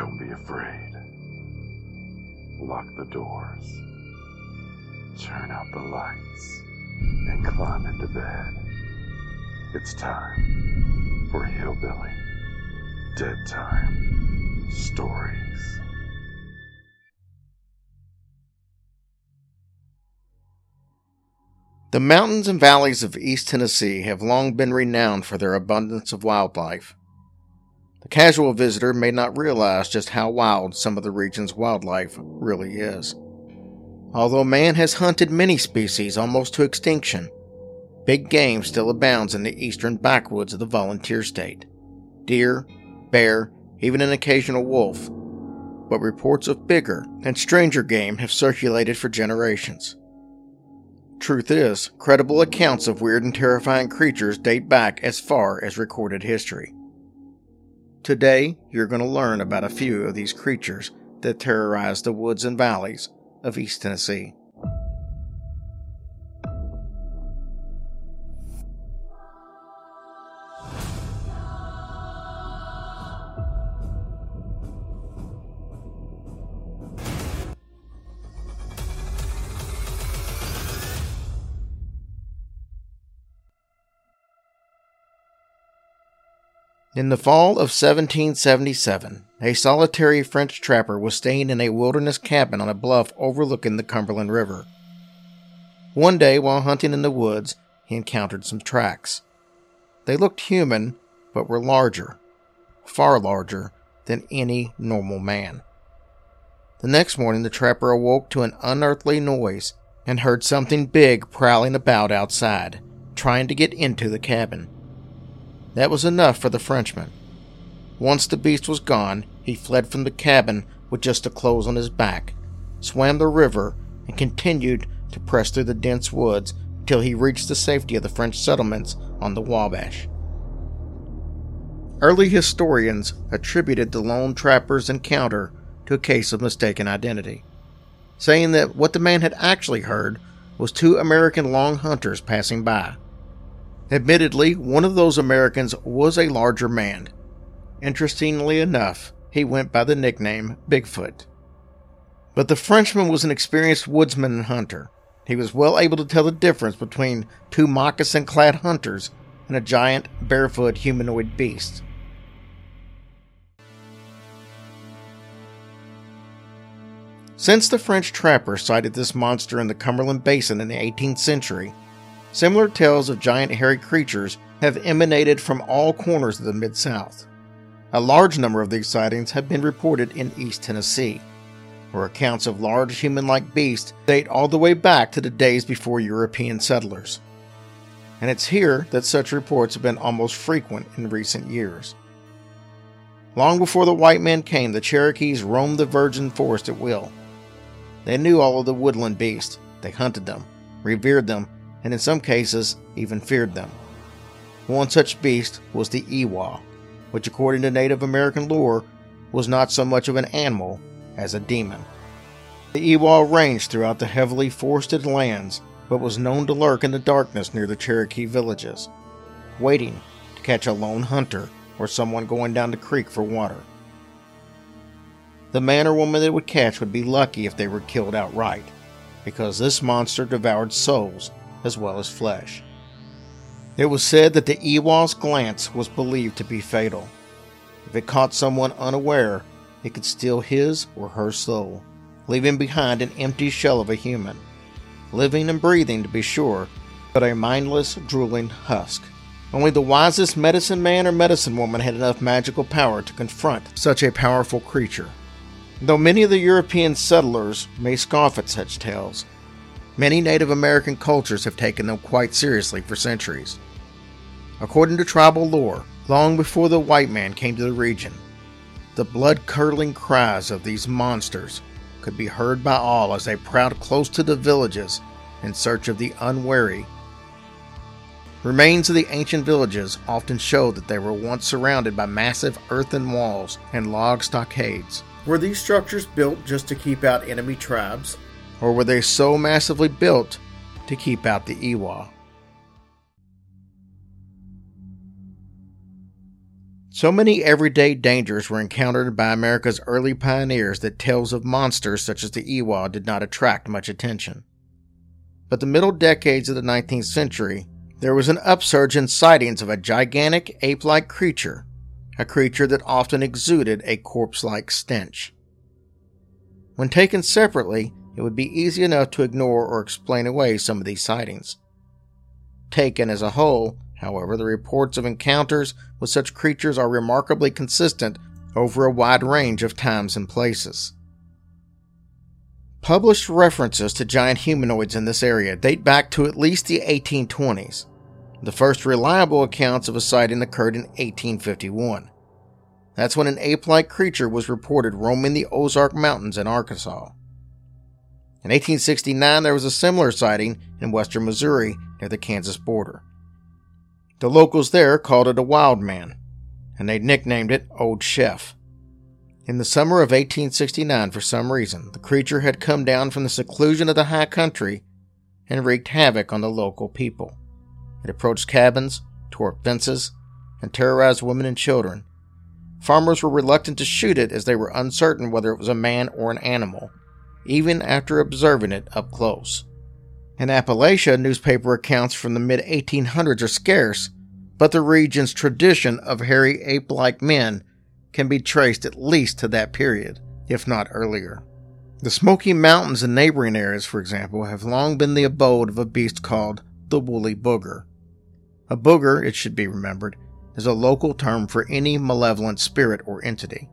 Don't be afraid. Lock the doors. Turn out the lights. And climb into bed. It's time for Hillbilly Dead Time Stories. The mountains and valleys of East Tennessee have long been renowned for their abundance of wildlife. The casual visitor may not realize just how wild some of the region's wildlife really is. Although man has hunted many species almost to extinction, big game still abounds in the eastern backwoods of the volunteer state. Deer, bear, even an occasional wolf. But reports of bigger and stranger game have circulated for generations. Truth is, credible accounts of weird and terrifying creatures date back as far as recorded history. Today, you're going to learn about a few of these creatures that terrorize the woods and valleys of East Tennessee. In the fall of 1777, a solitary French trapper was staying in a wilderness cabin on a bluff overlooking the Cumberland River. One day, while hunting in the woods, he encountered some tracks. They looked human, but were larger, far larger than any normal man. The next morning, the trapper awoke to an unearthly noise and heard something big prowling about outside, trying to get into the cabin. That was enough for the Frenchman. Once the beast was gone, he fled from the cabin with just the clothes on his back, swam the river, and continued to press through the dense woods till he reached the safety of the French settlements on the Wabash. Early historians attributed the lone trapper's encounter to a case of mistaken identity, saying that what the man had actually heard was two American long hunters passing by. Admittedly, one of those Americans was a larger man. Interestingly enough, he went by the nickname Bigfoot. But the Frenchman was an experienced woodsman and hunter. He was well able to tell the difference between two moccasin clad hunters and a giant, barefoot humanoid beast. Since the French trapper sighted this monster in the Cumberland Basin in the 18th century, Similar tales of giant hairy creatures have emanated from all corners of the Mid South. A large number of these sightings have been reported in East Tennessee, where accounts of large human like beasts date all the way back to the days before European settlers. And it's here that such reports have been almost frequent in recent years. Long before the white men came, the Cherokees roamed the virgin forest at will. They knew all of the woodland beasts, they hunted them, revered them, and in some cases even feared them. One such beast was the Ewa, which, according to Native American lore, was not so much of an animal as a demon. The Ewa ranged throughout the heavily forested lands, but was known to lurk in the darkness near the Cherokee villages, waiting to catch a lone hunter or someone going down the creek for water. The man or woman that would catch would be lucky if they were killed outright, because this monster devoured souls as well as flesh. It was said that the Ewa's glance was believed to be fatal. If it caught someone unaware, it could steal his or her soul, leaving behind an empty shell of a human, living and breathing to be sure, but a mindless, drooling husk. Only the wisest medicine man or medicine woman had enough magical power to confront such a powerful creature. Though many of the European settlers may scoff at such tales, Many Native American cultures have taken them quite seriously for centuries. According to tribal lore, long before the white man came to the region, the blood curdling cries of these monsters could be heard by all as they prowled close to the villages in search of the unwary. Remains of the ancient villages often show that they were once surrounded by massive earthen walls and log stockades. Were these structures built just to keep out enemy tribes? Or were they so massively built to keep out the Ewa? So many everyday dangers were encountered by America's early pioneers that tales of monsters such as the Ewa did not attract much attention. But the middle decades of the 19th century, there was an upsurge in sightings of a gigantic ape like creature, a creature that often exuded a corpse like stench. When taken separately, it would be easy enough to ignore or explain away some of these sightings. Taken as a whole, however, the reports of encounters with such creatures are remarkably consistent over a wide range of times and places. Published references to giant humanoids in this area date back to at least the 1820s. The first reliable accounts of a sighting occurred in 1851. That's when an ape like creature was reported roaming the Ozark Mountains in Arkansas. In 1869, there was a similar sighting in western Missouri near the Kansas border. The locals there called it a wild man, and they nicknamed it Old Chef. In the summer of 1869, for some reason, the creature had come down from the seclusion of the high country and wreaked havoc on the local people. It approached cabins, tore up fences, and terrorized women and children. Farmers were reluctant to shoot it as they were uncertain whether it was a man or an animal, even after observing it up close. In Appalachia, newspaper accounts from the mid 1800s are scarce, but the region's tradition of hairy ape like men can be traced at least to that period, if not earlier. The Smoky Mountains and neighboring areas, for example, have long been the abode of a beast called the woolly booger. A booger, it should be remembered, is a local term for any malevolent spirit or entity.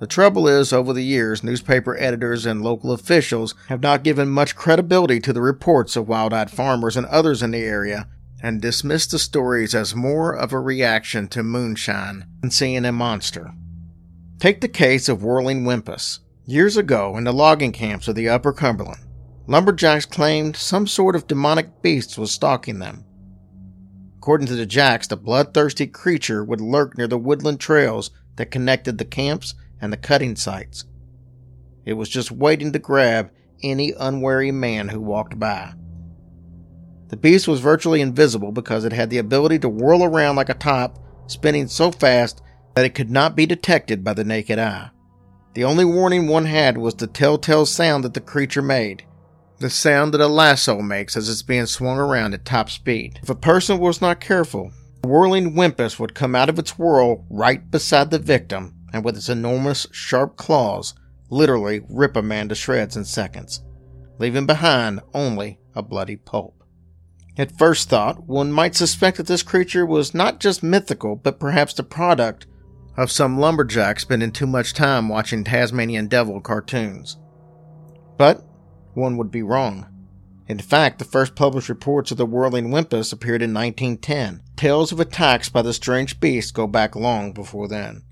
The trouble is, over the years, newspaper editors and local officials have not given much credibility to the reports of wild eyed farmers and others in the area and dismissed the stories as more of a reaction to moonshine than seeing a monster. Take the case of Whirling Wimpus. Years ago, in the logging camps of the Upper Cumberland, lumberjacks claimed some sort of demonic beast was stalking them. According to the Jacks, the bloodthirsty creature would lurk near the woodland trails that connected the camps and the cutting sites. It was just waiting to grab any unwary man who walked by. The beast was virtually invisible because it had the ability to whirl around like a top, spinning so fast that it could not be detected by the naked eye. The only warning one had was the telltale sound that the creature made. The sound that a lasso makes as it's being swung around at top speed. If a person was not careful, the whirling wimpus would come out of its whirl right beside the victim and with its enormous, sharp claws, literally rip a man to shreds in seconds, leaving behind only a bloody pulp. At first thought, one might suspect that this creature was not just mythical, but perhaps the product of some lumberjack spending too much time watching Tasmanian Devil cartoons. But one would be wrong. In fact, the first published reports of the whirling wimpus appeared in 1910. Tales of attacks by the strange beast go back long before then.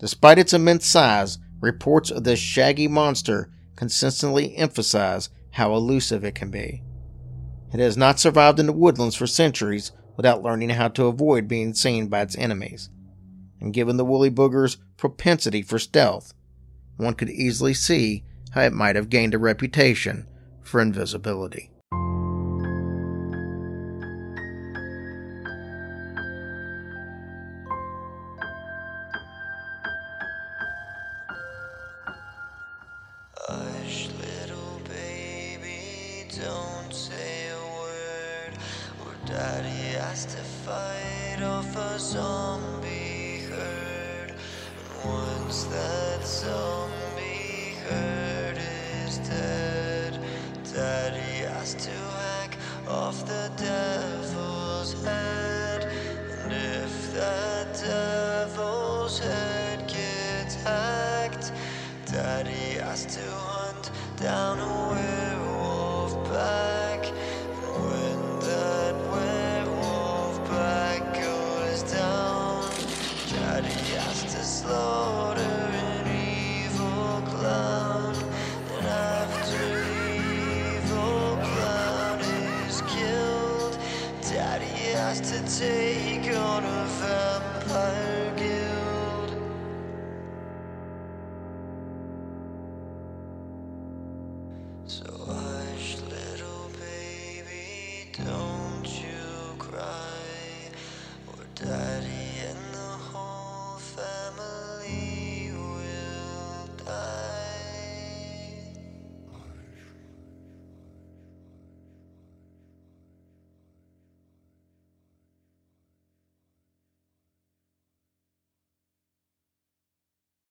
Despite its immense size, reports of this shaggy monster consistently emphasize how elusive it can be. It has not survived in the woodlands for centuries without learning how to avoid being seen by its enemies. And given the woolly booger's propensity for stealth, one could easily see how it might have gained a reputation for invisibility. tries to hunt down a werewolf pack. When that werewolf pack goes down, Daddy has to slaughter an evil clown. And after the evil clown is killed, Daddy has to take on a vampire guild.